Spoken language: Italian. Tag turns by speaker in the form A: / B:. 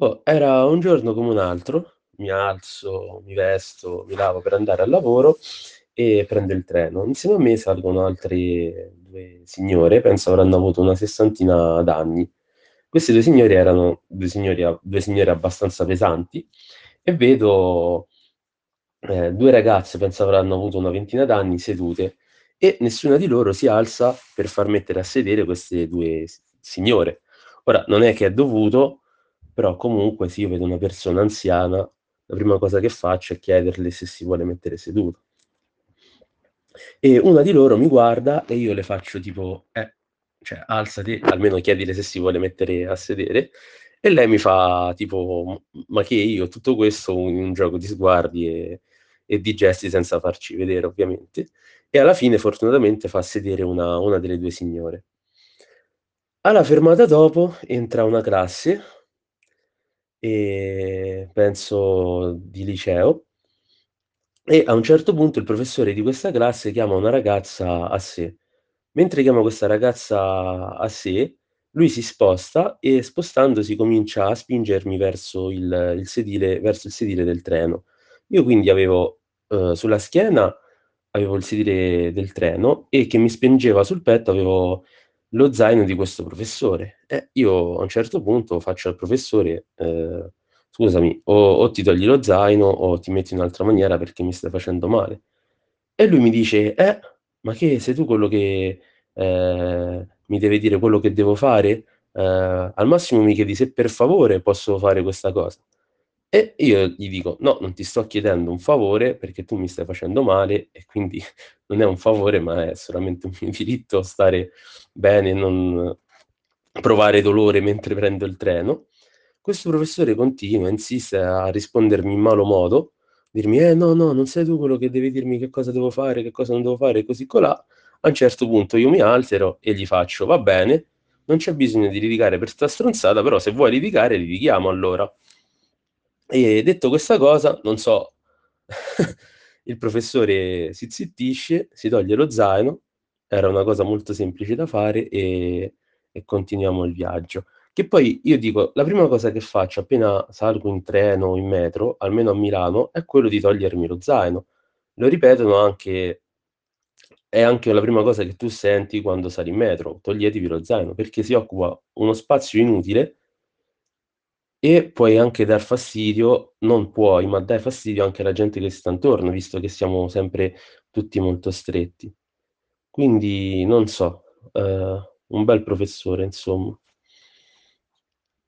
A: Oh, era un giorno come un altro, mi alzo, mi vesto, mi lavo per andare al lavoro e prendo il treno. Insieme a me salgono altre 2 signore, penso avranno avuto una sessantina d'anni. Queste 2 signore erano 2 signori a 2 signore abbastanza pesanti e vedo, ehm, 2 ragazze, penso avranno avuto una ventina d'anni, sedute e nessuna di loro si alza per far mettere a sedere queste 2 s signore. Ora, non è che è dovuto, però comunque se io vedo una persona anziana, la prima cosa che faccio è chiederle se si vuole mettere seduta. E una di loro mi guarda e io le faccio tipo: "Eh, cioè alzati, almeno chiedile se si vuole mettere a sedere." E lei mi fa tipo: "M ma che?" Io tutto questo in un gioco di sguardi e e di gesti senza farci vedere ovviamente, e alla fine fortunatamente fa sedere una una delle 2 signore. Alla fermata dopo entra una classe ehm, penso di liceo e a un certo punto il professore di questa classe chiama una ragazza a sé. Mentre chiama questa ragazza a sé, lui si sposta e spostandosi comincia a spingermi verso il il sedile verso il sedile del treno. Io quindi avevo, uhm, sulla schiena avevo il sedile del treno e che mi spingeva sul petto avevo lo zaino di questo professore. Eh, io a un certo punto faccio al professore: "Ehm, scusami, o o ti togli lo zaino o ti metti in un'altra maniera perché mi stai facendo male." E lui mi dice: "Eh, ma che sei tu quello che, ehm, mi deve dire quello che devo fare? Ehm, al massimo mi chiedi se per favore posso fare questa cosa." E io gli dico: "No, non ti sto chiedendo un favore perché tu mi stai facendo male e quindi non è un favore, ma è solamente un mio diritto stare bene e non provare dolore mentre prendo il treno." Questo professore continua, insiste a rispondermi in malo modo, dirmi: "Eh, no, no, non sei tu quello che devi dirmi che cosa devo fare, che cosa non devo fare", così colà. A un certo punto io mi altero e gli faccio: "Va bene, non c'è bisogno di litigare per 'sta stronzata, però se vuoi litigare litighiamo allora." E detto questa cosa, non so, il professore si zittisce, si toglie lo zaino, era una cosa molto semplice da fare e e continuiamo il viaggio. Che poi io dico, la prima cosa che faccio appena salgo in treno o in metro, almeno a Milano, è quello di togliermi lo zaino. Lo ripetono anche è anche la prima cosa che tu senti quando sali in metro: "Toglietevi lo zaino", perché si occupa uno spazio inutile e puoi anche dar fastidio non puoi, ma dai fastidio anche alla gente che sta intorno, visto che siamo sempre tutti molto stretti. Quindi non so, ehm, un bel professore insomma.